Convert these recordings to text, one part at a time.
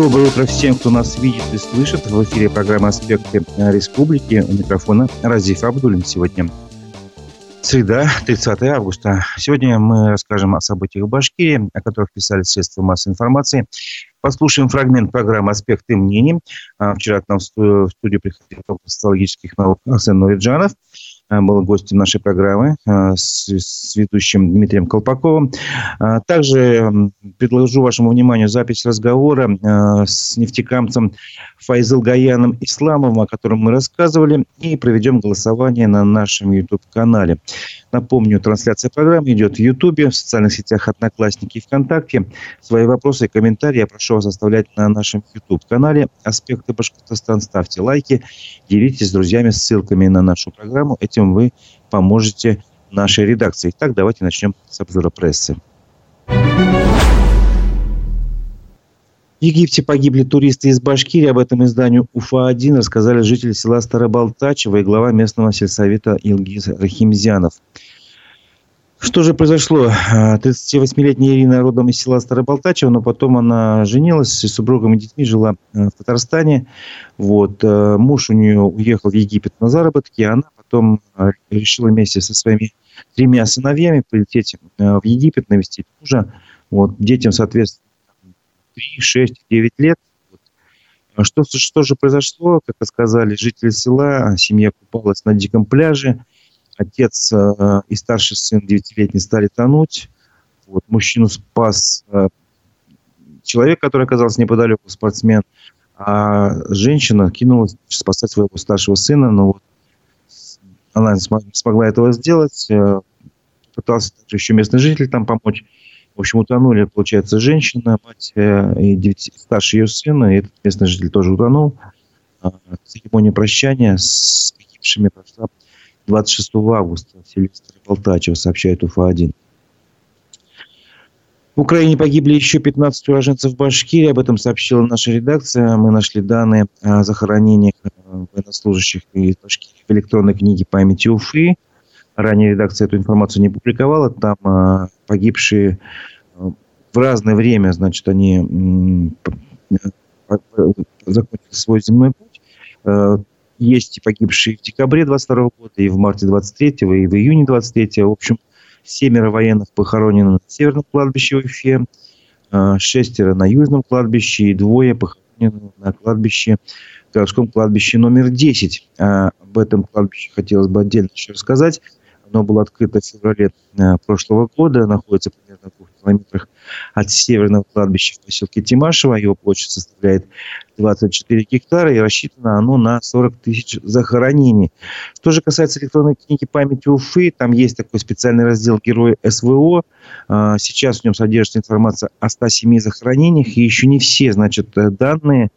Доброе утро всем, кто нас видит и слышит. В эфире программа «Аспекты республики». У микрофона Разиф Абдулин. Сегодня среда, 30 августа. Сегодня мы расскажем о событиях в Башкирии, о которых писали средства массовой информации. Послушаем фрагмент программы «Аспекты мнений». А, вчера к нам в студию приходил доктор социологических наук Арсен Нуриджанов. Э, был гостем нашей программы э, с, ведущим Дмитрием Колпаковым. Э, также предложу вашему вниманию запись разговора с нефтекамцем Файзел Гаяном Исламовым, о котором мы рассказывали, и проведем голосование на нашем YouTube-канале. Напомню, трансляция программы идет в YouTube, в социальных сетях Одноклассники и ВКонтакте. Свои вопросы и комментарии я прошу вас оставлять на нашем YouTube-канале «Аспекты Башкортостан». Ставьте лайки, делитесь с друзьями ссылками на нашу программу. Этим вы поможете нашей редакции. Итак, давайте начнем с обзора прессы. В Египте погибли туристы из Башкирии. Об этом изданию УФА-1 рассказали жители села Старобалтачево и глава местного сельсовета Илгиз Рахимзянов. Что же произошло? 38-летняя Ирина родом из села Старобалтачево, но потом она женилась с супругом и детьми, жила э, в Татарстане. Вот. Э, муж у нее уехал в Египет на заработки, а она потом э, решила вместе со своими тремя сыновьями полететь в Египет, навестить мужа. Вот. Детям, соответственно, 3, 6, 9 лет. А что, что же произошло? Как сказали жители села, семья купалась на диком пляже. Отец э, и старший сын 9-летний стали тонуть. Вот, мужчину спас э, человек, который оказался неподалеку, спортсмен. А женщина кинулась спасать своего старшего сына. Но вот она смогла этого сделать. Э, пытался также еще местный житель там помочь. В общем, утонули, получается, женщина, мать э, и 9, старший ее сын, и этот местный житель тоже утонул. А, церемония прощания с погибшими прошла 26 августа в Старополтачево, сообщает УФА-1. В Украине погибли еще 15 уроженцев Башкирии. Об этом сообщила наша редакция. Мы нашли данные о захоронениях военнослужащих из Башкирии в электронной книге памяти Уфы. Ранее редакция эту информацию не публиковала. Там э, погибшие э, в разное время, значит, они э, закончили свой земной путь. Есть и погибшие в декабре 22 года, и в марте 23 и в июне 23 В общем, семеро военных похоронены на северном кладбище Уфе, шестеро на южном кладбище и двое похоронены на кладбище, городском кладбище номер 10. Об этом кладбище хотелось бы отдельно еще рассказать. Оно было открыто в феврале э, прошлого года, находится примерно в двух километрах от северного кладбища в поселке Тимашево. Его площадь составляет 24 гектара и рассчитано оно на 40 тысяч захоронений. Что же касается электронной книги памяти Уфы, там есть такой специальный раздел «Герои СВО». А, сейчас в нем содержится информация о 107 захоронениях, и еще не все, значит, данные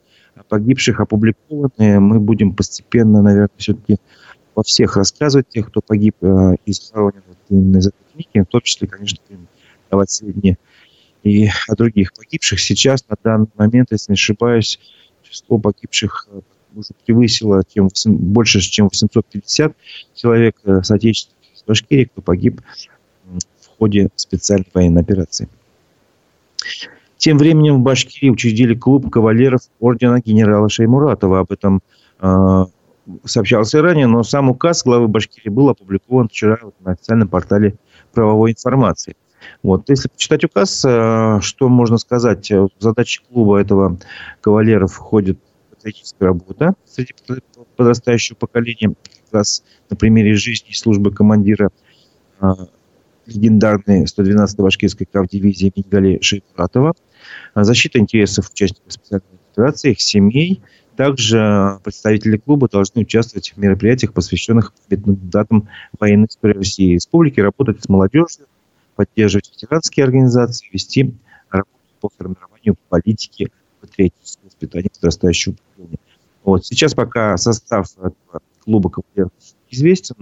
погибших опубликованы. Мы будем постепенно, наверное, все-таки во всех рассказывать, тех, кто погиб э, и захоронен именно из этой книги, в том числе, конечно, давать сведения и о других погибших. Сейчас, на данный момент, если не ошибаюсь, число погибших э, уже превысило тем, больше, чем 850 человек э, соотечественников из Башкирии, кто погиб в ходе специальной военной операции. Тем временем в Башкирии учредили клуб кавалеров ордена генерала Шеймуратова. Об этом э, сообщалось и ранее, но сам указ главы Башкирии был опубликован вчера на официальном портале правовой информации. Вот. Если почитать указ, э, что можно сказать? В задачи клуба этого кавалеров входит патриотическая работа среди подрастающего поколения, как раз на примере жизни и службы командира э, легендарной 112-й башкирской кавдивизии Мингали Шейпуратова, защита интересов участников специальной операции, их семей – также представители клуба должны участвовать в мероприятиях, посвященных датам военной истории России и Республики, работать с молодежью, поддерживать ветеранские организации, вести работу по формированию политики патриотического воспитания подрастающего поколения. Вот. Сейчас пока состав этого клуба кавалеров известен.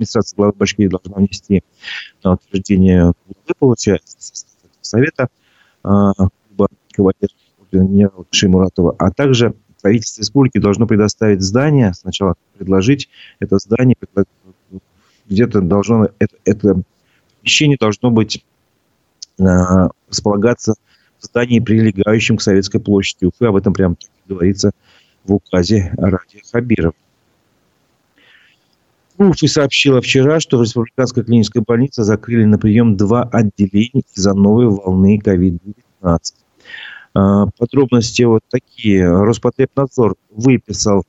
Администрация главы Башкирии должна внести на утверждение получается, совета а, клуба кавалеров генерала Шеймуратова, а также правительство республики должно предоставить здание, сначала предложить это здание, где-то должно, это, это помещение должно быть, э, располагаться в здании, прилегающем к Советской площади Уфы. Об этом прямо говорится в указе Ради Хабиров. Уфы сообщила вчера, что в Республиканской клинической больнице закрыли на прием два отделения из-за новой волны COVID-19. А, подробности вот такие. Роспотребнадзор выписал,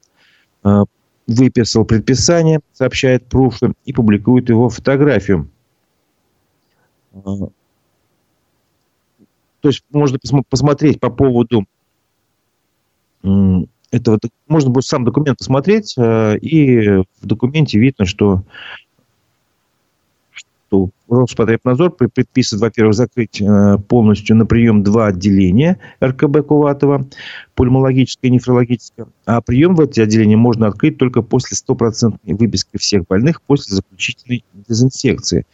а, выписал предписание, сообщает Пруфы, и публикует его фотографию. А, то есть можно посмотреть по поводу этого, можно будет сам документ посмотреть, и в документе видно, что что Роспотребнадзор предписывает, во-первых, закрыть э, полностью на прием два отделения РКБ Куватова, пульмологическое и нефрологическое, а прием в эти отделения можно открыть только после стопроцентной выписки всех больных после заключительной дезинфекции.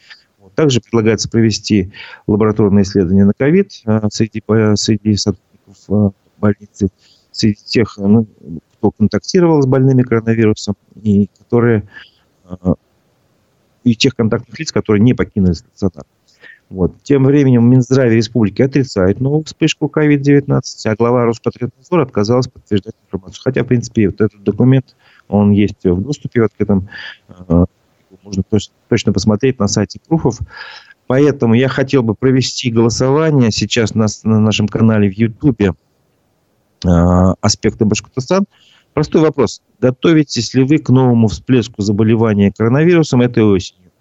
Также предлагается провести лабораторное исследование на ковид э, среди, среди сотрудников э, больницы, среди тех, ну, кто контактировал с больными коронавирусом и которые и тех контактных лиц, которые не покинули стационар. Вот. Тем временем Минздравие Республики отрицает новую вспышку COVID-19, а глава Роспотребнадзора отказалась подтверждать информацию. Хотя, в принципе, вот этот документ, он есть в доступе в открытом. Э, можно точно посмотреть на сайте Пруфов. Поэтому я хотел бы провести голосование сейчас на, на нашем канале в Ютубе э, «Аспекты Башкортостана». Простой вопрос. Готовитесь ли вы к новому всплеску заболевания коронавирусом этой осенью?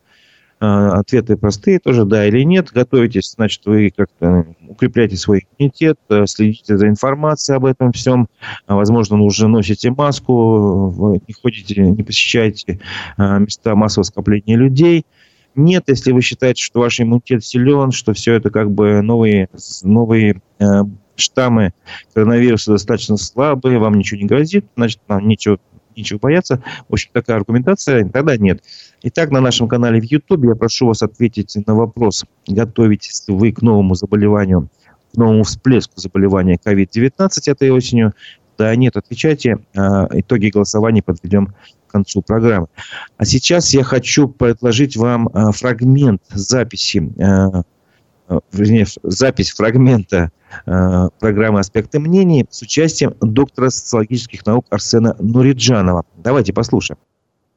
А, ответы простые тоже, да или нет. Готовитесь, значит, вы как-то укрепляете свой иммунитет, э, следите за информацией об этом всем. А, возможно, уже носите маску, не ходите, не посещаете места массового скопления людей. Нет, если вы считаете, что ваш иммунитет силен, что все это как бы новые, новые э, штаммы коронавируса достаточно слабые, вам ничего не грозит, значит, нам ничего, ничего бояться. В общем, такая аргументация, тогда нет. Итак, на нашем канале в YouTube я прошу вас ответить на вопрос, готовитесь ли вы к новому заболеванию, к новому всплеску заболевания COVID-19 этой осенью. Да, нет, отвечайте. А, итоги голосования подведем к концу программы. А сейчас я хочу предложить вам а, фрагмент записи а, вернее, запись фрагмента э, программы «Аспекты мнений» с участием доктора социологических наук Арсена Нуриджанова. Давайте послушаем.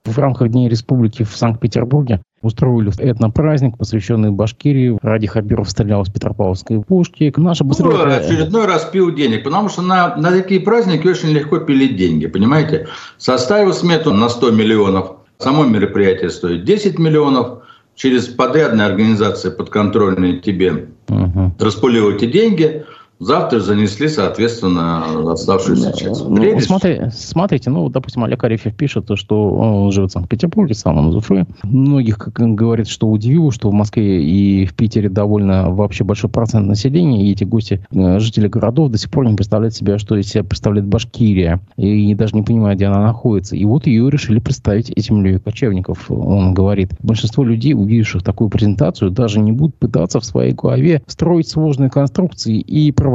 В рамках Дней Республики в Санкт-Петербурге устроили этнопраздник, посвященный Башкирии. Ради Хабиров стрелял с Петропавловской пушки. Наша быстрее... ну, очередной раз пил денег, потому что на, на такие праздники очень легко пилить деньги, понимаете? Составил смету на 100 миллионов, само мероприятие стоит 10 миллионов, через подрядные организации подконтрольные тебе угу. распуливать деньги – Завтра занесли, соответственно, оставшуюся часть. Ну, смотри, смотрите, ну, допустим, Олег Арефьев пишет, что он живет в Санкт-Петербурге, сам он из Уфы. Многих как говорит, что удивило, что в Москве и в Питере довольно вообще большой процент населения, и эти гости, э, жители городов, до сих пор не представляют себя, что из себя представляет Башкирия, и даже не понимают, где она находится. И вот ее решили представить этим людям кочевников, он говорит. Большинство людей, увидевших такую презентацию, даже не будут пытаться в своей голове строить сложные конструкции и проводить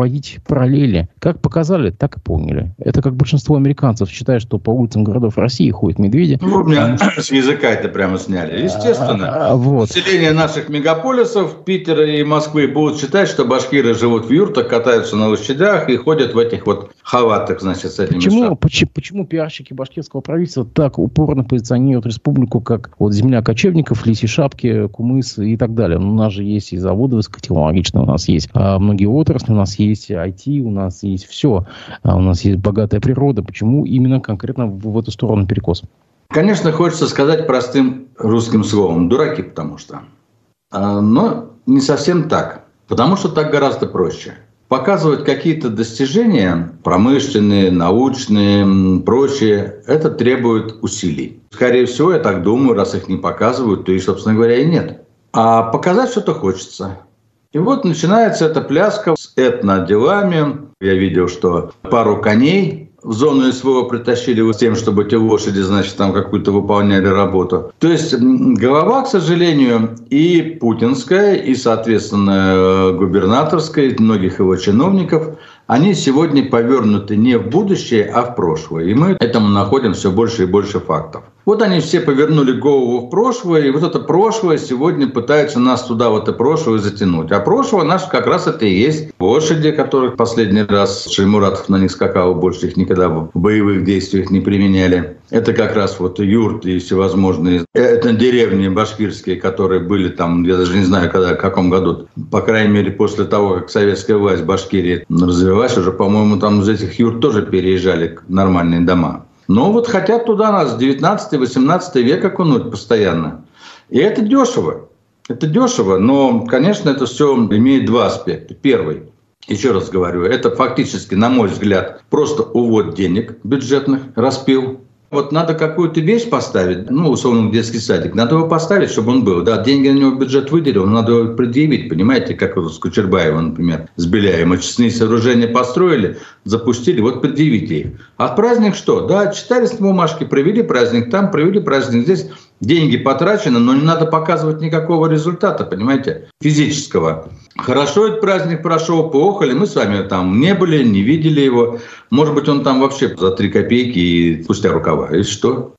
параллели. Как показали, так и поняли. Это как большинство американцев считает, что по улицам городов России ходят медведи. Ну, у меня с языка это прямо сняли. Естественно. А, а, вот. Население наших мегаполисов, Питера и Москвы, будут считать, что башкиры живут в юртах, катаются на лошадях и ходят в этих вот халатах, значит, с этими почему, почему, почему пиарщики башкирского правительства так упорно позиционируют республику как вот земля кочевников, лиси шапки, кумыс и так далее? У нас же есть и заводы высокотехнологичные, у нас есть а, многие отрасли, у нас есть есть IT, у нас есть все, а у нас есть богатая природа. Почему именно конкретно в, в эту сторону перекос? Конечно, хочется сказать простым русским словом. Дураки, потому что. А, но не совсем так. Потому что так гораздо проще. Показывать какие-то достижения, промышленные, научные, прочие, это требует усилий. Скорее всего, я так думаю, раз их не показывают, то и, собственно говоря, и нет. А показать что-то хочется. И вот начинается эта пляска с этноделами. Я видел, что пару коней в зону СВО притащили с тем, чтобы эти лошади, значит, там какую-то выполняли работу. То есть голова, к сожалению, и путинская, и, соответственно, губернаторская, и многих его чиновников, они сегодня повернуты не в будущее, а в прошлое. И мы этому находим все больше и больше фактов. Вот они все повернули голову в прошлое, и вот это прошлое сегодня пытаются нас туда, вот это прошлое затянуть. А прошлое наше как раз это и есть лошади, которых последний раз Шеймуратов на них скакал, больше их никогда в боевых действиях не применяли. Это как раз вот юрты и всевозможные. Это деревни башкирские, которые были там, я даже не знаю, когда, в каком году. По крайней мере, после того, как советская власть в Башкирии развивалась, уже, по-моему, там из этих юрт тоже переезжали нормальные дома. Но вот хотят туда нас 19-18 век окунуть постоянно. И это дешево. Это дешево, но, конечно, это все имеет два аспекта. Первый, еще раз говорю, это фактически, на мой взгляд, просто увод денег бюджетных, распил. Вот надо какую-то вещь поставить, ну, условно, детский садик, надо его поставить, чтобы он был. Да, деньги на него бюджет выделил, надо его предъявить, понимаете, как вот с Кучербаевым, например, с Беляем. Очистные сооружения построили, запустили, вот предъявите их. А в праздник что? Да, читали с бумажки, провели праздник там, провели праздник здесь. Деньги потрачены, но не надо показывать никакого результата, понимаете, физического. Хорошо этот праздник прошел, поохали, мы с вами там не были, не видели его. Может быть, он там вообще за три копейки и спустя рукава. И что?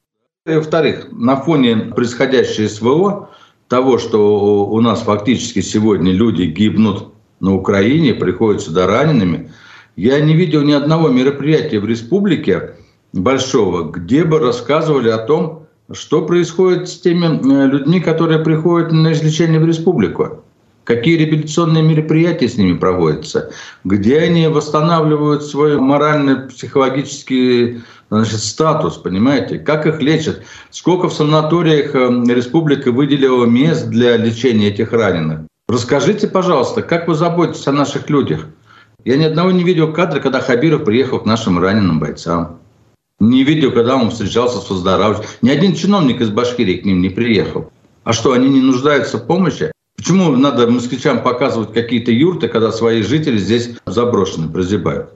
Во-вторых, на фоне происходящего СВО, того, что у нас фактически сегодня люди гибнут на Украине, приходят сюда ранеными, я не видел ни одного мероприятия в республике большого, где бы рассказывали о том, что происходит с теми э, людьми, которые приходят на излечение в республику? Какие реабилитационные мероприятия с ними проводятся? Где они восстанавливают свой морально-психологический значит, статус, понимаете? Как их лечат? Сколько в санаториях э, республика выделила мест для лечения этих раненых? Расскажите, пожалуйста, как вы заботитесь о наших людях? Я ни одного не видел кадра, когда Хабиров приехал к нашим раненым бойцам. Не видел, когда он встречался с выздоравливающим. Ни один чиновник из Башкирии к ним не приехал. А что, они не нуждаются в помощи? Почему надо москвичам показывать какие-то юрты, когда свои жители здесь заброшены, прозябают?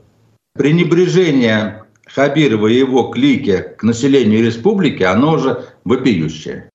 Пренебрежение Хабирова и его клики к населению республики, оно уже вопиющее.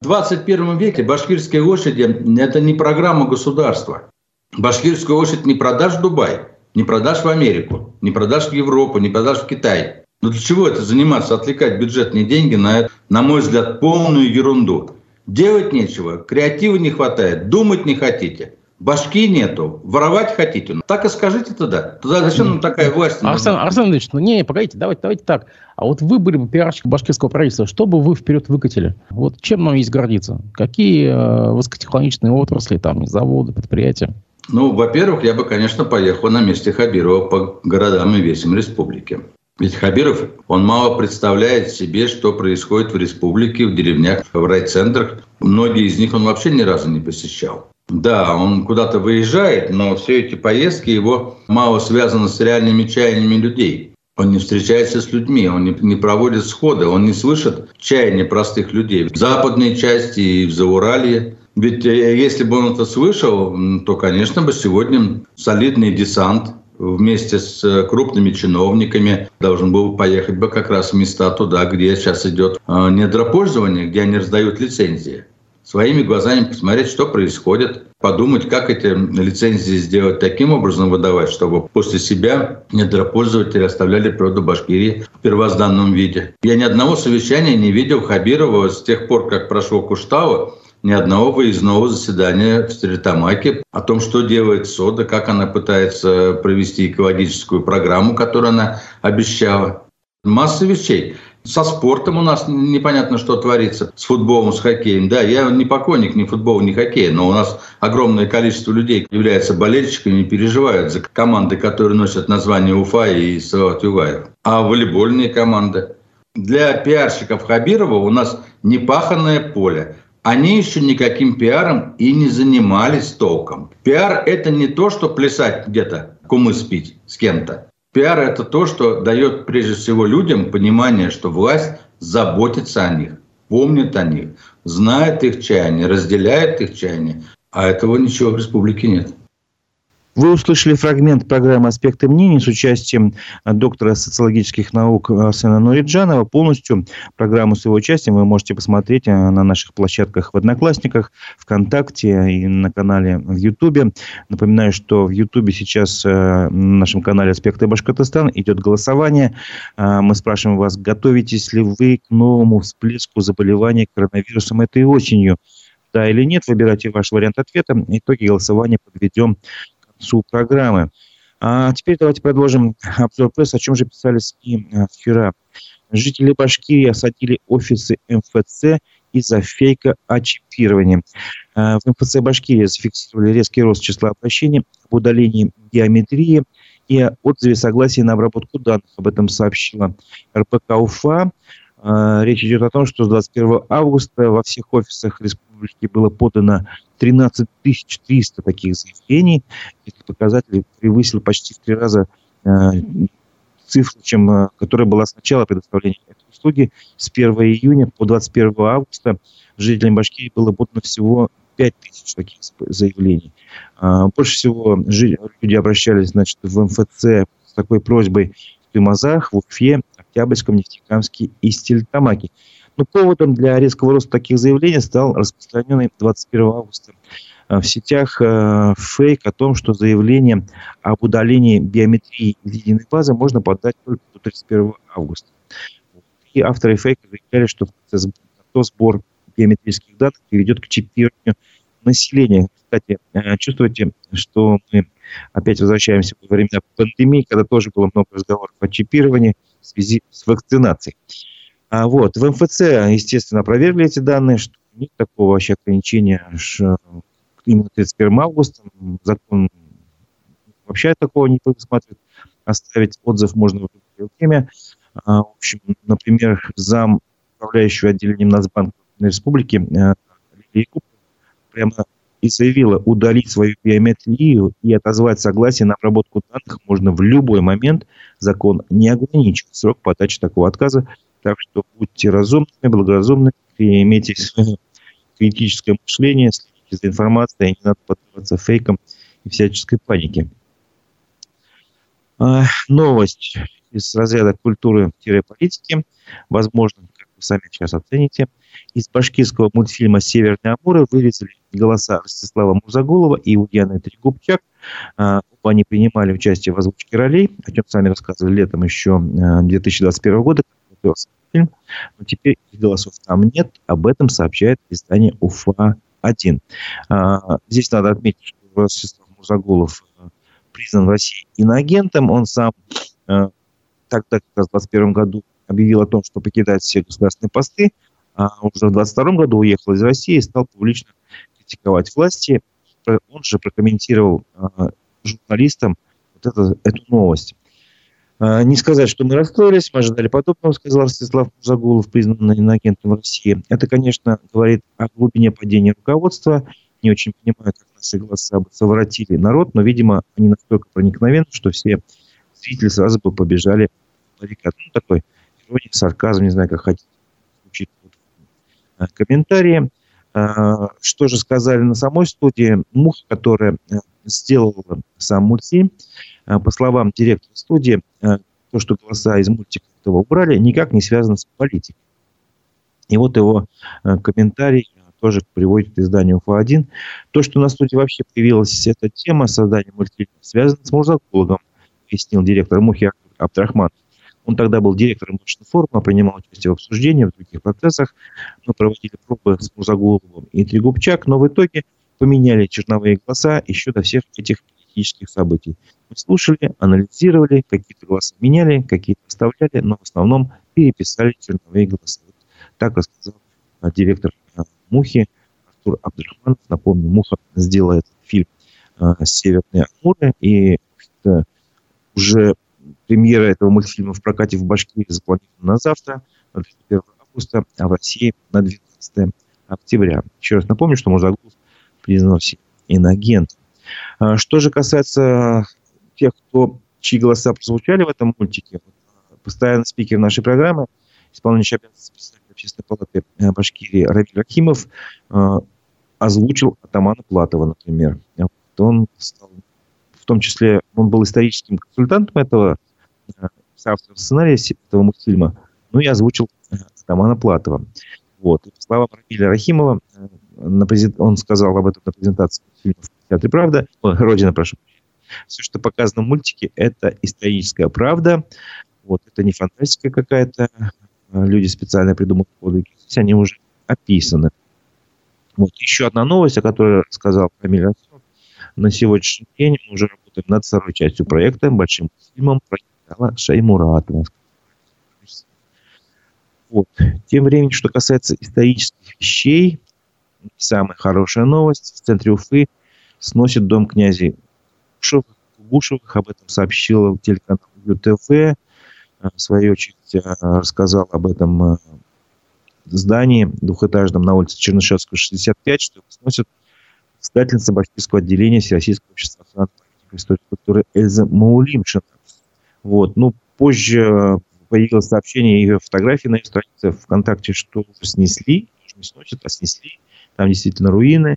В 21 веке башкирские лошади – это не программа государства. Башкирскую лошадь не продашь в Дубай, не продашь в Америку, не продашь в Европу, не продашь в Китай. Ну для чего это заниматься, отвлекать бюджетные деньги на, на мой взгляд, полную ерунду? Делать нечего, креатива не хватает, думать не хотите. Башки нету, воровать хотите. Ну, так и скажите тогда. Тогда зачем нам такая власть? Арсен, Арсен Ильич, ну не, погодите, давайте, давайте так. А вот вы были бы пиарщиком башкирского правительства, что бы вы вперед выкатили? Вот чем нам есть гордиться? Какие э, высокотехнологичные отрасли, там, заводы, предприятия? Ну, во-первых, я бы, конечно, поехал на месте Хабирова по городам и весям республики. Ведь Хабиров, он мало представляет себе, что происходит в республике, в деревнях, в райцентрах. Многие из них он вообще ни разу не посещал. Да, он куда-то выезжает, но все эти поездки его мало связаны с реальными чаяниями людей. Он не встречается с людьми, он не, не проводит сходы, он не слышит чаяния простых людей. В западной части и в Зауралье. Ведь э, если бы он это слышал, то, конечно, бы сегодня солидный десант вместе с э, крупными чиновниками должен был поехать бы как раз в места туда, где сейчас идет э, недропользование, где они раздают лицензии. Своими глазами посмотреть, что происходит, подумать, как эти лицензии сделать таким образом выдавать, чтобы после себя недропользователи оставляли природу Башкирии в первозданном виде. Я ни одного совещания не видел Хабирова с тех пор, как прошел Куштау, ни одного выездного заседания в Стрельтамаке о том, что делает СОДА, как она пытается провести экологическую программу, которую она обещала. Масса вещей. Со спортом у нас непонятно, что творится. С футболом, с хоккеем. Да, я не поклонник ни футбола, ни хоккея, но у нас огромное количество людей являются болельщиками и переживают за команды, которые носят название Уфа и Салават Югаев. А волейбольные команды. Для пиарщиков Хабирова у нас непаханное поле они еще никаким пиаром и не занимались толком. Пиар – это не то, что плясать где-то, кумы спить с кем-то. Пиар – это то, что дает прежде всего людям понимание, что власть заботится о них, помнит о них, знает их чаяние, разделяет их чаяние. А этого ничего в республике нет. Вы услышали фрагмент программы «Аспекты мнений» с участием э, доктора социологических наук Арсена Нуриджанова. Полностью программу с его участием вы можете посмотреть э, на наших площадках в Одноклассниках, ВКонтакте и на канале в Ютубе. Напоминаю, что в Ютубе сейчас э, на нашем канале «Аспекты Башкортостана» идет голосование. Мы спрашиваем вас, готовитесь ли вы к новому всплеску заболеваний коронавирусом этой осенью? Да или нет, выбирайте ваш вариант ответа. Итоги голосования подведем концу программы. А теперь давайте продолжим обзор пресс. О чем же писали СМИ э, вчера. Жители Башкирии осадили офисы МФЦ из-за фейка о чипировании. Э, в МФЦ Башкирии зафиксировали резкий рост числа обращений об удалении геометрии и отзыве согласия на обработку данных. Об этом сообщила РПК УФА. Э, речь идет о том, что с 21 августа во всех офисах республики было подано 13 300 таких заявлений. Этот показатель превысил почти в три раза э, цифру, чем, э, которая была с начала предоставления этой услуги. С 1 июня по 21 августа жителям Башкирии было подано всего 5 тысяч таких заявлений. Э, больше всего люди обращались значит, в МФЦ с такой просьбой в Тюмазах, в Уфе, Октябрьском, Нефтекамске и Стельтамаке. Но поводом для резкого роста таких заявлений стал распространенный 21 августа в сетях э, фейк о том, что заявление об удалении биометрии из единой базы можно подать только до 31 августа. И авторы фейка заявляли, что то сбор биометрических данных приведет к чипированию населения. Кстати, э, чувствуете, что мы опять возвращаемся во времена пандемии, когда тоже было много разговоров о чипировании в связи с вакцинацией. А вот, в МФЦ, естественно, проверили эти данные, что нет такого вообще ограничения именно 31 августа. Закон вообще такого не предусматривает. Оставить отзыв можно в любое время. А, в общем, например, зам управляющего отделением Нацбанка Республики э, прямо и заявила удалить свою биометрию и отозвать согласие на обработку данных можно в любой момент. Закон не ограничивает срок подачи такого отказа так что будьте разумными, благоразумными, и имейте критическое мышление, следите за информацией, не надо поддаваться фейкам и всяческой панике. А, новость из разряда культуры-политики. Возможно, как вы сами сейчас оцените, из башкирского мультфильма «Северные Амуры» вырезали голоса Ростислава Музагулова и Ульяны Трегубчак. А, они принимали участие в озвучке ролей, о чем сами рассказывали летом еще 2021 а, года, готовился фильм, но теперь голосов там нет. Об этом сообщает издание УФА-1. А, здесь надо отметить, что Ростислав Мурзагулов э, признан в России иноагентом. Он сам э, как раз в 2021 году, объявил о том, что покидает все государственные посты, а уже в 2022 году уехал из России и стал публично критиковать власти. Он же прокомментировал э, журналистам вот это, эту новость. А, не сказать, что мы расстроились, мы ожидали подобного, сказал Ростислав Загулов, признанный иноагентом России. Это, конечно, говорит о глубине падения руководства. Не очень понимаю, как наши голоса совратили народ, но, видимо, они настолько проникновенны, что все зрители сразу бы побежали в баррикад. Ну, такой ирония, сарказм, не знаю, как хотите, звучит в комментарии. А, что же сказали на самой студии? Муха, которая э, сделала сам мультфильм, а, по словам директора студии, то, что голоса из мультика этого убрали, никак не связано с политикой. И вот его комментарий тоже приводит к изданию УФА-1. То, что на студии вообще появилась эта тема создания мультфильма, связано с Мурзакуловым, объяснил директор Мухи Абдрахман. Он тогда был директором форума, принимал участие в обсуждении, в других процессах. Мы проводили пробы с Мурзагуловым и Трегубчак, но в итоге поменяли черновые голоса еще до всех этих политических событий. Мы слушали, анализировали, какие-то голоса меняли, какие-то оставляли, но в основном переписали черновые голоса. Вот так рассказал а, директор а, Мухи Артур Абдрахманов. Напомню, Муха сделает фильм а, «Северные Амуры», и уже премьера этого мультфильма в прокате в Башкирии запланирована на завтра, на 31 августа, а в России на 12 октября. Еще раз напомню, что Мурзагулов признан инагентом. А, что же касается тех, кто, чьи голоса прозвучали в этом мультике, постоянно спикер нашей программы, исполняющий обязанности председателя общественной палаты э, Башкирии Равиль Рахимов, э, озвучил атамана Платова, например. Он стал том числе он был историческим консультантом этого, автором сценария этого мультфильма, ну и озвучил Тамана Платова. Вот. И по словам Рамиля Рахимова, на презент... он сказал об этом на презентации фильма в Театре «Правда», «Родина», прошу. Все, что показано в мультике, это историческая правда. Вот, это не фантастика какая-то. Люди специально придумали подвиги. Здесь они уже описаны. Вот. Еще одна новость, о которой сказал Камиль Расов. На сегодняшний день мы уже работаем над второй частью проекта, большим фильмом про генерала Шаймуратова. Вот. Тем временем, что касается исторических вещей, самая хорошая новость. В центре Уфы сносит дом князей Гушевых. Об этом сообщил телеканал ЮТВ. Э, в свою очередь э, рассказал об этом э, здании двухэтажном на улице Чернышевского, 65, что сносит издательница Башкирского отделения Всероссийского общества охраны истории культуры Эльза Маулимшина. Вот. Ну, позже появилось сообщение ее фотографии на ее странице ВКонтакте, что снесли, не сносят, а снесли. Там действительно руины.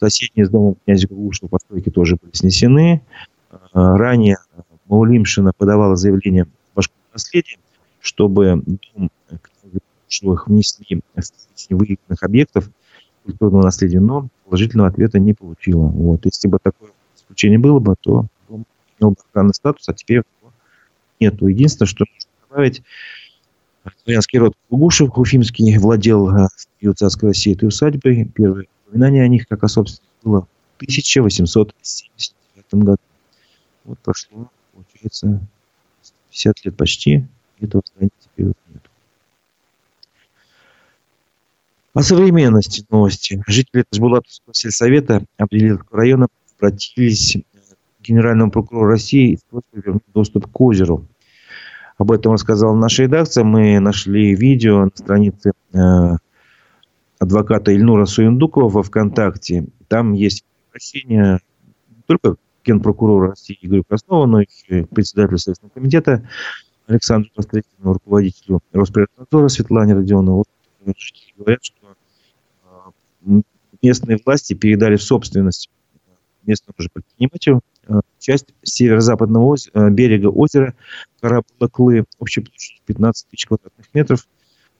Соседние с домом князя Гугушева постройки тоже были снесены. А, ранее Маулимшина подавала заявление в Башкирское наследие, чтобы дом Гугушевых внесли в выявленных объектов культурного наследия, но положительного ответа не получила. Вот. Если бы такое исключение было бы, то дом имел бы охранный статус, а теперь нету. Единственное, что нужно добавить, Дворянский род Кугушев, Уфимский, владел в период царской России этой усадьбой. Первое упоминание о них как о собственности было в 1879 году. Вот прошло, получается, 50 лет почти, этого здания теперь вот нет. О современности новости. Жители Ташбулатовского сельсовета Апрелевского района обратились к генеральному прокурору России с просьбой вернуть доступ к озеру. Об этом рассказала наша редакция. Мы нашли видео на странице э, адвоката Ильнура Суендукова во ВКонтакте. Там есть обращение не только генпрокурора России Игорю Краснову, но и председателю Следственного комитета Александру Пострекину, руководителю Росприроднадзора Светлане Родионову. Жители говорят, что э, местные власти передали в собственность местному же предпринимателю Э, часть северо-западного оз... Берега озера Карабулаклы, общей площадью 15 тысяч квадратных метров.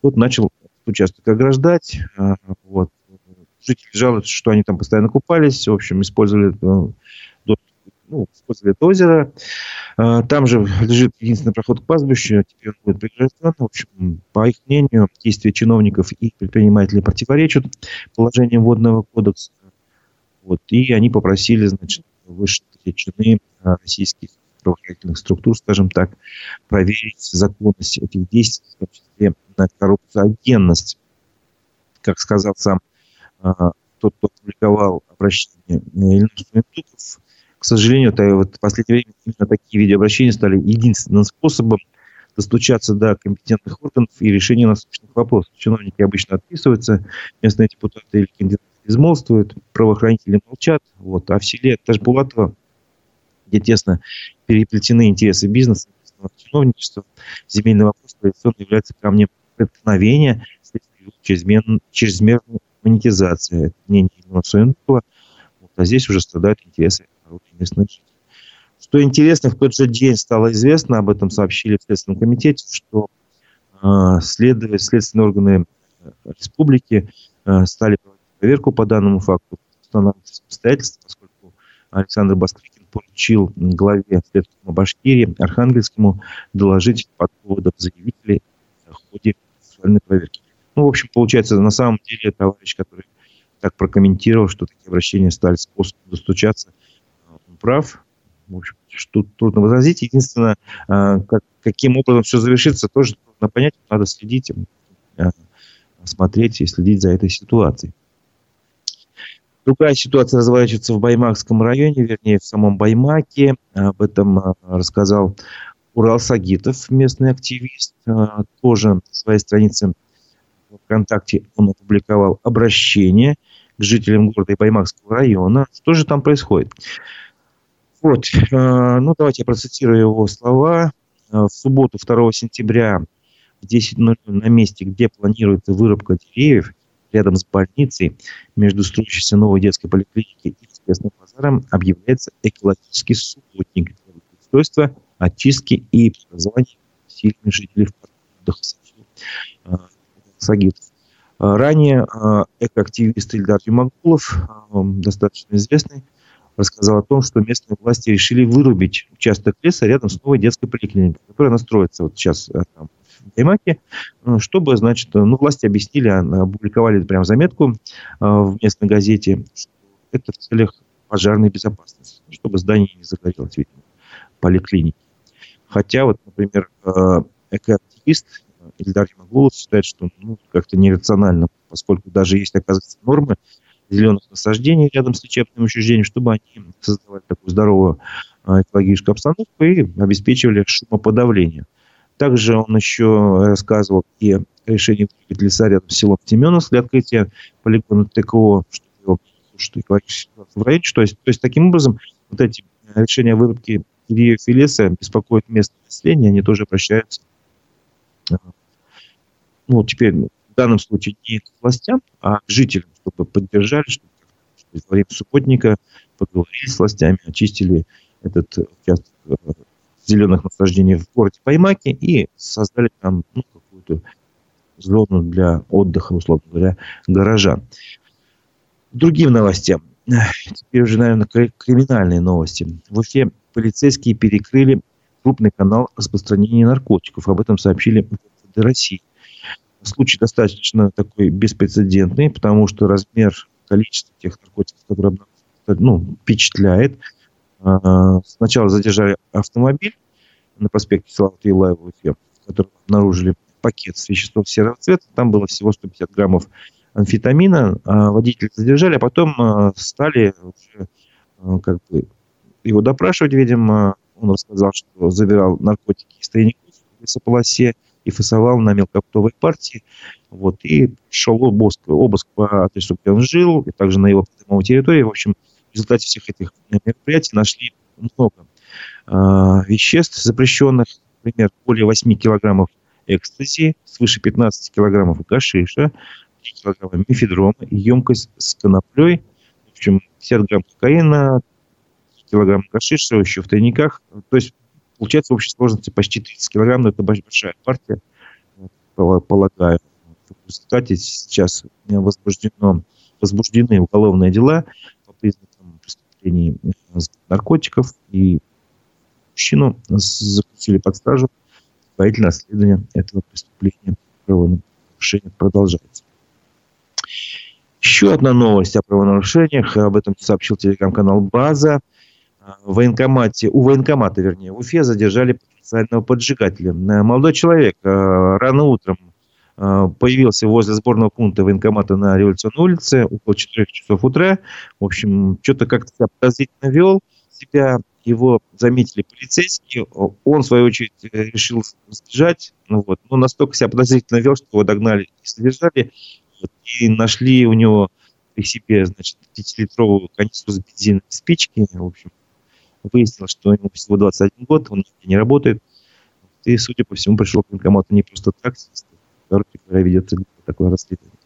Вот начал участок ограждать. Вот. Жители жалуются, что они там постоянно купались, в общем, использовали, ну, использовали это озеро. Там же лежит единственный проход к пастбищу, теперь он будет прегражден. В общем, по их мнению, действия чиновников и предпринимателей противоречат положениям водного кодекса. Вот, и они попросили, значит, высшие чины а, российских правоохранительных структур, скажем так, проверить законность этих действий, в том числе на коррупциогенность. Как сказал сам а, тот, кто опубликовал обращение Ильнур Суентуков, к сожалению, это, вот в последнее время именно такие видеообращения стали единственным способом достучаться до компетентных органов и решения насущных вопросов. Чиновники обычно отписываются, местные депутаты или кандидаты безмолвствуют, правоохранители молчат, вот, а в селе Ташбулатова где тесно переплетены интересы бизнеса, чиновничества, земельный вопрос традиционно является камнем преткновения чрезмерной, чрезмерной монетизации. Это мнение Ильина. Вот, а здесь уже страдают интересы местных жителей. Что интересно, в тот же день стало известно, об этом сообщили в Следственном комитете, что э, следовать, следственные органы э, республики э, стали проводить проверку по данному факту, устанавливать обстоятельства, поскольку Александр Басквикин поручил главе Следственного Башкирии Архангельскому доложить по поводу заявителей в ходе сексуальной проверки. Ну, в общем, получается, на самом деле товарищ, который так прокомментировал, что такие обращения стали способом достучаться, прав. В общем, что трудно возразить. Единственное, а, как, каким образом все завершится, тоже трудно понять. Надо следить, а, смотреть и следить за этой ситуацией. Другая ситуация разворачивается в Баймакском районе, вернее, в самом Баймаке. Об этом а, рассказал Урал Сагитов, местный активист. Тоже на своей странице ВКонтакте он опубликовал обращение к жителям города и Баймакского района. Что же там происходит? Вот, а, ну давайте я процитирую его слова. В субботу, 2 сентября в 10.00 на месте, где планируется вырубка деревьев, рядом с больницей, между строящейся новой детской поликлиникой и воскресным базаром объявляется экологический субботник для устройства, очистки и преобразования сильных жителей в отдыха Сагитов. Ранее экоактивист Ильдар Юмагулов, достаточно известный, рассказал о том, что местные власти решили вырубить участок леса рядом с новой детской поликлиникой, которая настроится вот сейчас э, там, в Баймаке, э, чтобы, значит, ну, власти объяснили, опубликовали прям заметку э, в местной газете, что это в целях пожарной безопасности, чтобы здание не загорелось, видимо, поликлиники. Хотя, вот, например, экоактивист Ильдар Ямаглулов считает, что ну, как-то нерационально, поскольку даже есть, оказывается, нормы зеленых насаждений рядом с лечебным учреждением, чтобы они создавали такую здоровую а, экологическую обстановку и обеспечивали шумоподавление. Также он еще рассказывал и вырубить леса рядом с селом Семеновск для открытия полигона ТКО, что что в районе. То есть, то есть таким образом вот эти решения вырубки деревьев и леса беспокоят местное население, они тоже обращаются ну, теперь в данном случае не к властям, а к жителям, чтобы поддержали, чтобы во время субботника поговорили с властями, очистили этот участок э, зеленых насаждений в городе Паймаки и создали там ну, какую-то зону для отдыха, условно говоря, горожан. Другим новостям. Теперь уже, наверное, криминальные новости. В Уфе полицейские перекрыли крупный канал распространения наркотиков. Об этом сообщили в России. Случай достаточно такой беспрецедентный, потому что размер, количество тех наркотиков, которые ну, впечатляет. А, сначала задержали автомобиль на проспекте Славы Илаева, в котором обнаружили пакет с веществом серого цвета. Там было всего 150 граммов амфетамина. А водителя задержали, а потом а, стали уже как бы его допрашивать, видимо. Он рассказал, что забирал наркотики из тайников в лесополосе, и фасовал на мелкооптовой партии. Вот, и шел обыск, обыск по адресу, где он жил, и также на его придомовой территории. В общем, в результате всех этих мероприятий нашли много э, веществ запрещенных, например, более 8 килограммов экстази, свыше 15 килограммов гашиша, 3 килограмма мифедрома, емкость с коноплей, в общем, 50 грамм кокаина, килограмм гашиша еще в тайниках. То есть Получается в общей сложности почти 30 килограмм, но это большая партия, полагаю. В результате сейчас возбуждено, возбуждены уголовные дела по признакам преступлений э, наркотиков, и мужчину заключили под стражу. Предварительное расследование этого преступления правонарушения продолжается. Еще одна новость о правонарушениях. Об этом сообщил телеграм-канал «База» в военкомате, у военкомата, вернее, в Уфе задержали потенциального поджигателя. Э, молодой человек э, рано утром э, появился возле сборного пункта военкомата на Революционной улице около 4 часов утра. В общем, что-то как-то подозрительно вел себя. Его заметили полицейские. Он, в свою очередь, решил сбежать. Ну, вот. Но настолько себя подозрительно вел, что его догнали и задержали. Вот, и нашли у него при себе, значит, 5-литровую канистру с бензином спички. В общем, Выяснилось, что ему всего 21 год, он не работает. И, судя по всему, пришел к военкомату не просто так, короче говоря, ведется такое расследование.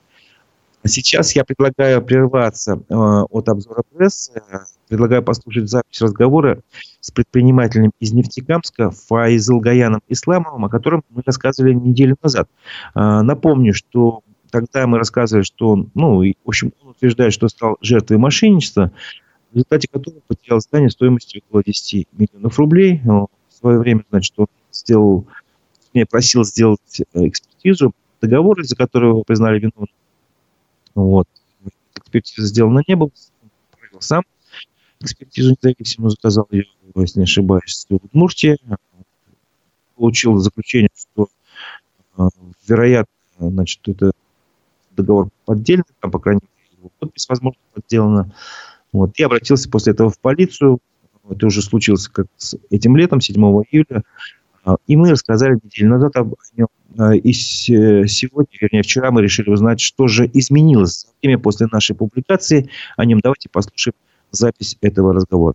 А сейчас я предлагаю прерваться э, от обзора прессы, предлагаю послушать запись разговора с предпринимателем из Нефтекамска Фаизыл Гаяном Исламовым, о котором мы рассказывали неделю назад. Э, напомню, что тогда мы рассказывали, что он, ну, и, в общем, он утверждает, что стал жертвой мошенничества, в результате которого потерял здание стоимостью около 10 миллионов рублей. В свое время, значит, он сделал, не просил сделать э, экспертизу, договор, из-за которого его признали виновным. Вот. Экспертиза сделана не было, провел сам экспертизу независимую, заказал ее, если не ошибаюсь, в Удмуртии. Получил заключение, что, э, вероятно, значит, это договор поддельный, там, по крайней мере, его подпись, возможно, подделана. Вот. Я обратился после этого в полицию. Это уже случилось как с этим летом, 7 июля. А, и мы рассказали неделю назад об нем. А, и сегодня, вернее, вчера мы решили узнать, что же изменилось за время после нашей публикации о нем. Давайте послушаем запись этого разговора.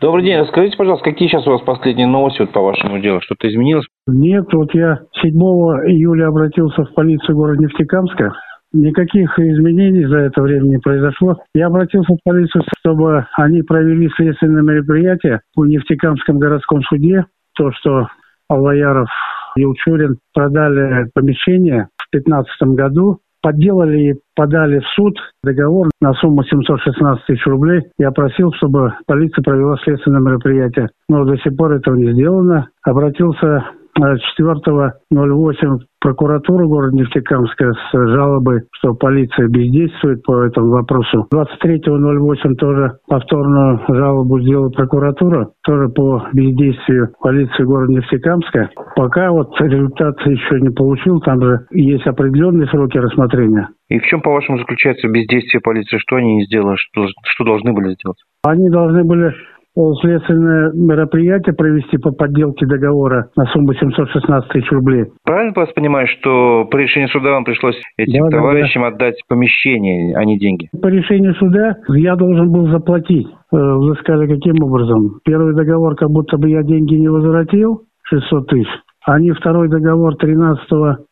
Добрый день. Расскажите, пожалуйста, какие сейчас у вас последние новости вот по вашему делу? Что-то изменилось? Нет, вот я 7 июля обратился в полицию города Нефтекамска Никаких изменений за это время не произошло. Я обратился в полицию, чтобы они провели следственное мероприятие в Нефтекамском городском суде. То, что Аллаяров и Учурин продали помещение в 2015 году, подделали и подали в суд договор на сумму 716 тысяч рублей. Я просил, чтобы полиция провела следственное мероприятие. Но до сих пор этого не сделано. Обратился 4.08 прокуратура города Нефтекамска с жалобой, что полиция бездействует по этому вопросу. 23.08 тоже повторную жалобу сделала прокуратура, тоже по бездействию полиции города Нефтекамска. Пока вот результат еще не получил, там же есть определенные сроки рассмотрения. И в чем, по-вашему, заключается бездействие полиции? Что они не сделали? Что, что должны были сделать? Они должны были следственное мероприятие провести по подделке договора на сумму 716 тысяч рублей. Правильно вас понимаю, что по решению суда вам пришлось этим да, товарищам да, да. отдать помещение, а не деньги? По решению суда я должен был заплатить. Э, взыскали каким образом? Первый договор, как будто бы я деньги не возвратил, 600 тысяч. Они второй договор 13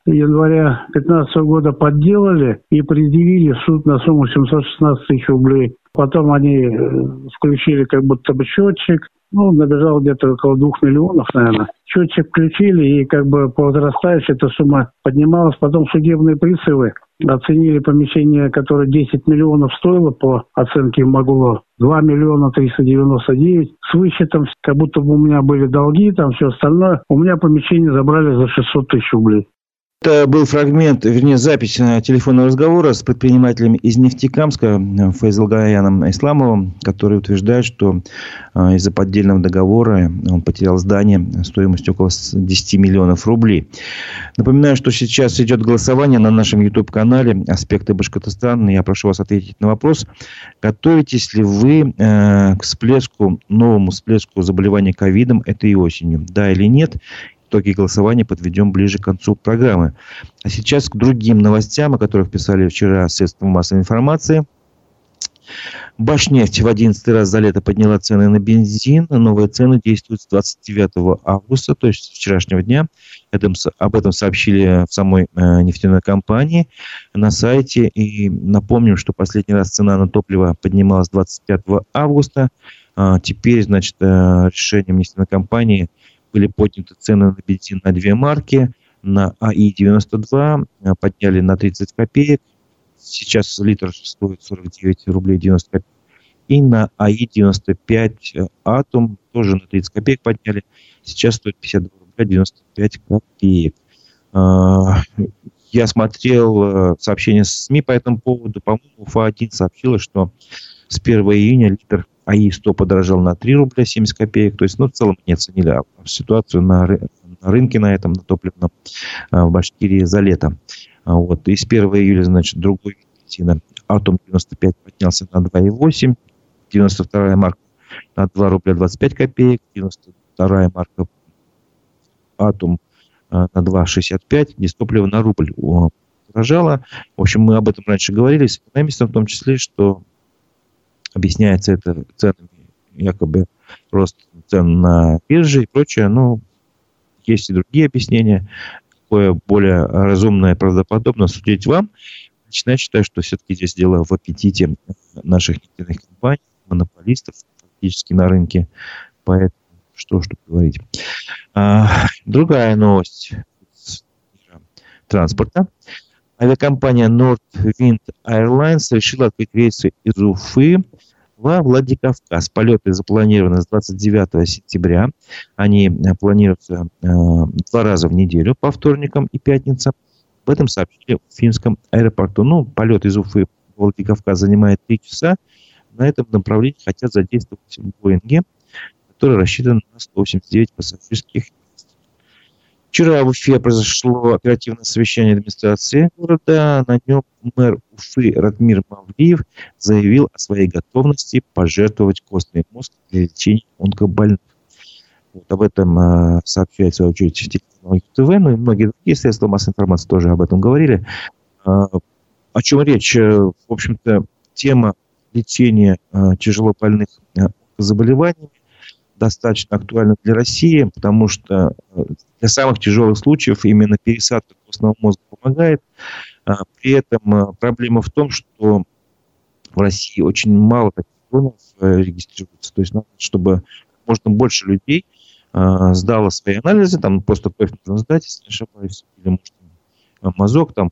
января 2015 года подделали и предъявили суд на сумму 716 тысяч рублей. Потом они э, включили как будто бы счетчик, ну, набежал где-то около двух миллионов, наверное. Счетчик включили, и как бы по возрастающей эта сумма поднималась. Потом судебные призывы оценили помещение, которое 10 миллионов стоило по оценке Магуло. 2 миллиона 399. С высчетом, как будто бы у меня были долги, там все остальное. У меня помещение забрали за 600 тысяч рублей. Это был фрагмент, вернее, запись телефонного разговора с предпринимателем из Нефтекамска Файзалгаяном Исламовым, который утверждает, что а, из-за поддельного договора он потерял здание стоимостью около 10 миллионов рублей. Напоминаю, что сейчас идет голосование на нашем YouTube-канале «Аспекты Башкортостана». Я прошу вас ответить на вопрос, готовитесь ли вы э, к всплеску, новому всплеску заболевания ковидом этой осенью, да или нет, итоги голосования подведем ближе к концу программы. А сейчас к другим новостям, о которых писали вчера средства массовой информации. Башнефть в 11 раз за лето подняла цены на бензин. Новые цены действуют с 29 августа, то есть с вчерашнего дня. об этом сообщили в самой э, нефтяной компании на сайте. И напомним, что последний раз цена на топливо поднималась 25 августа. А теперь, значит, э, решением нефтяной компании были подняты цены на бензин на две марки. На АИ-92 э, подняли на 30 копеек. Сейчас литр стоит 49 рублей 90 копеек. И на АИ-95 э, Атом тоже на 30 копеек подняли. Сейчас стоит 52 рубля 95 копеек. А, я смотрел э, сообщения с СМИ по этому поводу. По-моему, УФА-1 сообщила, что с 1 июня литр АИ-100 подорожал на 3 рубля 70 копеек. То есть, ну, в целом не оценили ситуацию на, на рынке на этом, на топливном а, в Башкирии за лето. А, вот. И с 1 июля, значит, другой бензина Атом-95 поднялся на 2,8, 92 марка на 2 рубля 25 копеек, 92 марка Атом а, на 2,65, дистопливо на рубль подорожало. В общем, мы об этом раньше говорили с экономистом, в том числе, что Объясняется это ценами, якобы рост цен на бирже и прочее. Но есть и другие объяснения. Какое более разумное и правдоподобно судить вам. Лично я считаю, что все-таки здесь дело в аппетите наших нефтяных компаний, монополистов фактически на рынке. Поэтому что что говорить. А, другая новость транспорта. Авиакомпания Nordwind Airlines решила открыть рейсы из Уфы во Владикавказ. Полеты запланированы с 29 сентября. Они э, планируются э, два раза в неделю по вторникам и пятницам. Об этом сообщили в финском аэропорту. Ну, полет из Уфы в Владикавказ занимает 3 часа. На этом направлении хотят задействовать Боинги, который рассчитан на 189 пассажирских Вчера в Уфе произошло оперативное совещание администрации города. На нем мэр Уфы Радмир Мавлиев заявил о своей готовности пожертвовать костный мозг для лечения онкобольных. Вот об этом э, сообщает, в свою очередь, ТВ, ну и многие другие средства массовой информации тоже об этом говорили. Э, о чем речь? Э, в общем-то, тема лечения э, тяжелобольных э, заболеваниями достаточно актуальна для России, потому что э, для самых тяжелых случаев именно пересадка костного мозга по помогает. А, при этом а, проблема в том, что в России очень мало таких доноров э, регистрируется. То есть надо, чтобы можно больше людей э, сдало свои анализы, там просто кровь нужно сдать, если не ошибаюсь, или может мазок, там,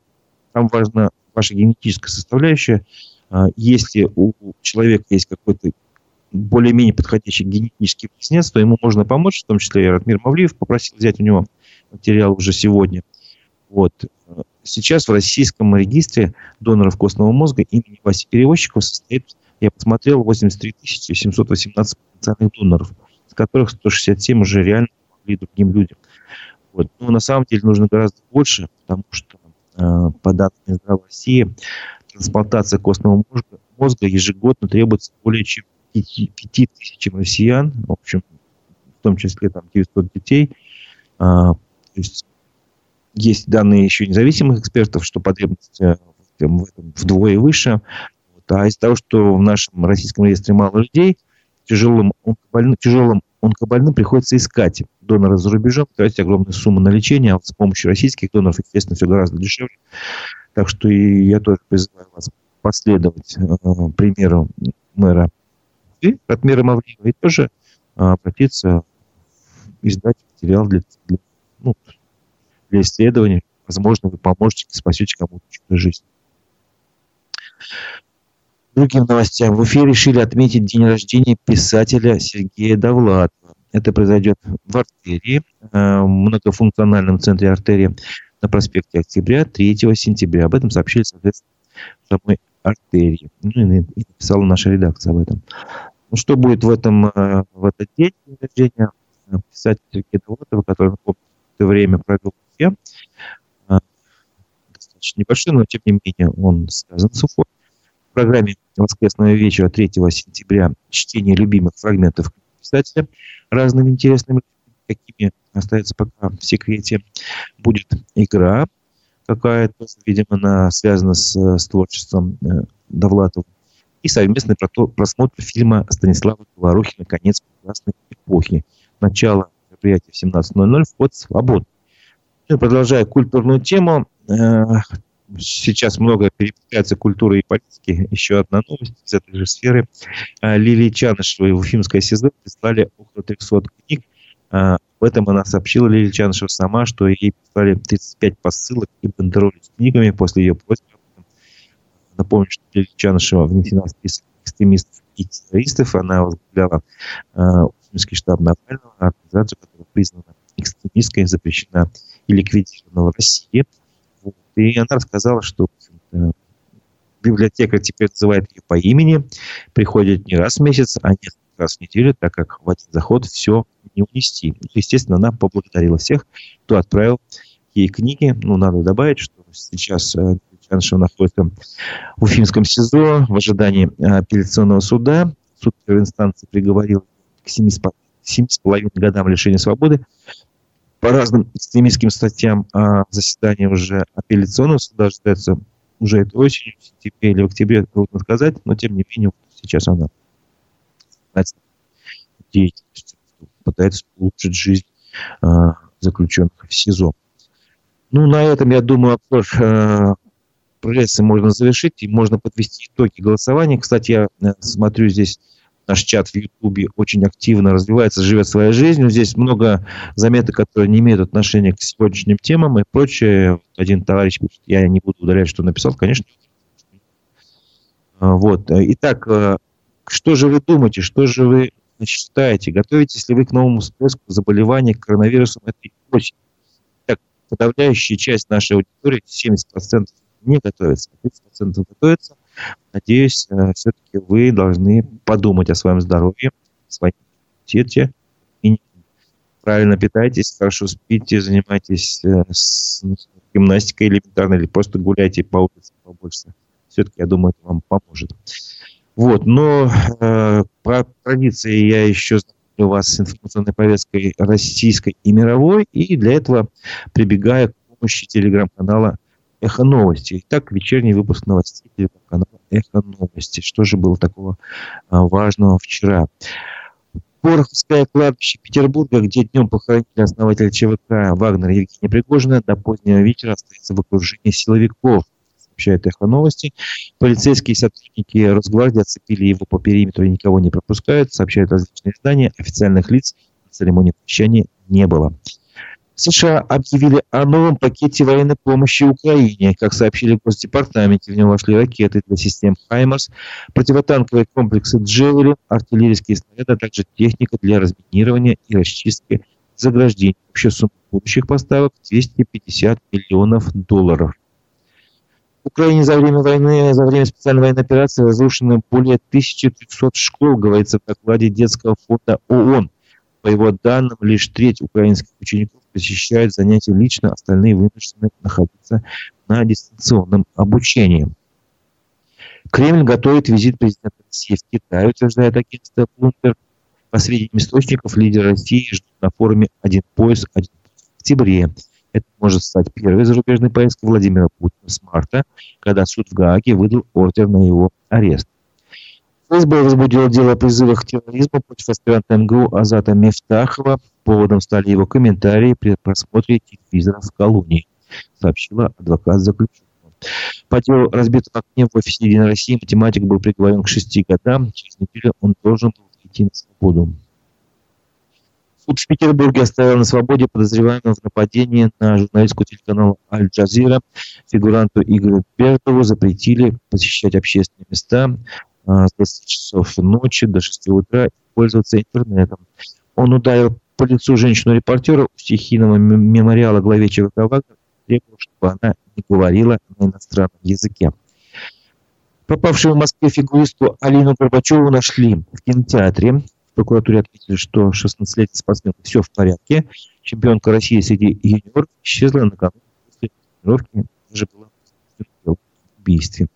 там важна ваша генетическая составляющая. Э, если у человека есть какой-то более-менее подходящий генетический близнец, то ему можно помочь, в том числе и Ратмир Мавлиев попросил взять у него материал уже сегодня. Вот. Сейчас в российском регистре доноров костного мозга имени Васи Перевозчикова состоит, я посмотрел, 83 718 потенциальных доноров, из которых 167 уже реально помогли другим людям. Вот. Но на самом деле нужно гораздо больше, потому что э, по данным Минздрава России трансплантация костного мозга, мозга ежегодно требуется более чем 5, 5 тысячам россиян, в общем, в том числе там 900 детей. А, то есть есть данные еще независимых экспертов, что потребность э, в этом вдвое выше. Вот. А из-за того, что в нашем российском реестре мало людей, тяжелым онкобольным, тяжелым онкобольным приходится искать донора за рубежом, тратить огромные суммы на лечение, а вот с помощью российских доноров, естественно, все гораздо дешевле. Так что и я тоже призываю вас последовать э, примеру мэра от мэра Мавлиева и тоже э, обратиться, издать материал для, для, ну, для исследований. Возможно, вы поможете, спасете кому-то жизнь. Другим новостям. В Уфе решили отметить день рождения писателя Сергея Довлатова. Это произойдет в артерии, э, многофункциональном центре артерии на проспекте Октября 3 сентября. Об этом сообщили, соответственно, самой артерии. Ну, и, и написала наша редакция об этом. Ну, что будет в, этом, э, в этот день рождения? Писатель Сергей Довлатов, который в это время провел в Уфе, э, достаточно небольшой, но тем не менее он связан с Уфой программе «Воскресного вечера» 3 сентября чтение любимых фрагментов писателя разными интересными, какими остается пока в секрете. Будет игра какая-то, видимо, она связана с, с творчеством э, Довлатова. И совместный просмотр фильма Станислава Говорухина «Конец прекрасной эпохи». Начало мероприятия в 17.00, вход свободный. Ну продолжая культурную тему, э, сейчас много переплетается культуры и политики. Еще одна новость из этой же сферы. А, Лилии Чанышевой в Уфимское СИЗО прислали около 300 книг. А, в этом она сообщила Лилия Чанышева сама, что ей прислали 35 посылок и бандероли с книгами после ее просьбы. Напомню, что Лилия Чанышева внесена в список экстремистов и террористов. Она возглавляла э, штаб Навального, организацию, которая признана экстремистской, запрещена и ликвидирована в России. И она рассказала, что библиотека теперь называет ее по имени, приходит не раз в месяц, а несколько раз в неделю, так как в один заход все не унести. Естественно, она поблагодарила всех, кто отправил ей книги. Ну, надо добавить, что сейчас Чаншева находится в Уфимском СИЗО в ожидании апелляционного суда. Суд первой инстанции приговорил к 7,5 годам лишения свободы по разным экстремистским статьям а заседание уже апелляционного суда ожидается уже этой осенью, в сентябре или в октябре, трудно сказать, но тем не менее сейчас она деятельность, пытается улучшить жизнь а, заключенных в СИЗО. Ну, на этом, я думаю, обзор э, прессы можно завершить и можно подвести итоги голосования. Кстати, я э, смотрю здесь наш чат в Ютубе очень активно развивается, живет своей жизнью. Здесь много заметок, которые не имеют отношения к сегодняшним темам и прочее. Один товарищ я не буду удалять, что написал, конечно. А, вот. Итак, э, что же вы думаете, что же вы считаете? Готовитесь ли вы к новому всплеску заболеваний коронавирусом этой осени? Так, подавляющая часть нашей аудитории, 70% не готовится, 30% готовится – Надеюсь, э, все-таки вы должны подумать о своем здоровье, о своем иммунитете. И правильно питайтесь, хорошо спите, занимайтесь э, гимнастикой элементарной или просто гуляйте по улице побольше. Все-таки, я думаю, это вам поможет. Вот, но э, по традиции я еще знакомлю вас с информационной повесткой российской и мировой, и для этого прибегаю к помощи телеграм-канала «Эхо новости». Итак, вечерний выпуск новостей телеканала «Эхо новости». Что же было такого а, важного вчера? Пороховское кладбище Петербурга, где днем похоронили основателя ЧВК Вагнера Евгения Пригожина, до позднего вечера остается в окружении силовиков, сообщает «Эхо новости». Полицейские сотрудники Росгвардии оцепили его по периметру и никого не пропускают, сообщают различные издания. Официальных лиц на церемонии прощания не было. США объявили о новом пакете военной помощи Украине. Как сообщили в Госдепартаменте, в него вошли ракеты для систем «Хаймарс», противотанковые комплексы «Джевели», артиллерийские снаряды, а также техника для разминирования и расчистки заграждений. Общая сумма будущих поставок – 250 миллионов долларов. Украине за время войны, за время специальной военной операции разрушено более 1300 школ, говорится в докладе детского фонда ООН. По его данным, лишь треть украинских учеников посещают занятия лично, остальные вынуждены находиться на дистанционном обучении. Кремль готовит визит президента России в Китай, утверждает агентство Bloomberg. По сведениям источников, лидер России ждут на форуме «Один пояс, один в октябре. Это может стать первой зарубежной поездкой Владимира Путина с марта, когда суд в Гааге выдал ордер на его арест. ФСБ возбудило дело о призывах к терроризму против аспиранта МГУ Азата Мефтахова. Поводом стали его комментарии при просмотре телевизора в колонии, сообщила адвокат заключенного. По делу разбитого окне в офисе Единой России математик был приговорен к шести годам. Через неделю он должен был идти на свободу. Суд в Петербурге оставил на свободе подозреваемого в нападении на журналистскую телеканал «Аль-Джазира». Фигуранту Игорю Бертову запретили посещать общественные места, а, с 20 часов ночи до 6 утра и пользоваться интернетом. Он ударил по лицу женщину-репортера у стихийного мемориала главе ЧВК «Вагнер», требовал, чтобы она не говорила на иностранном языке. Пропавшую в Москве фигуристу Алину Горбачеву нашли в кинотеатре. Прокуратуре отметили, что 16-летний спортсмен все в порядке. Чемпионка России среди юниоров исчезла накануне после тренировки. Даже была в убийстве.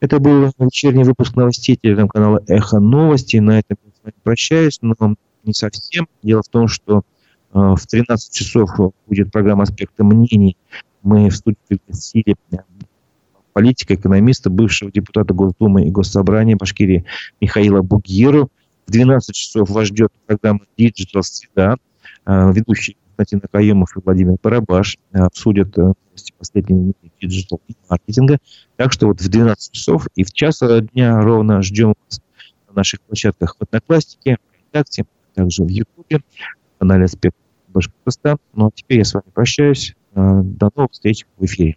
Это был вечерний выпуск новостей телеграм-канала «Эхо новости». На этом я с вами прощаюсь, но не совсем. Дело в том, что э, в 13 часов будет программа «Аспекты мнений». Мы в студии пригласили политика, экономиста, бывшего депутата Госдумы и Госсобрания Башкирии Михаила Бугиру. В 12 часов вас ждет программа «Digital Среда». Э, ведущий Константин Акаемов и Владимир Парабаш обсудят новости последней недели digital и маркетинга. Так что вот в 12 часов и в час дня ровно ждем вас на наших площадках в Однокласснике, ВКонтакте, также в Ютубе, канале «Аспект Башкортостан». Ну а теперь я с вами прощаюсь. До новых встреч в эфире.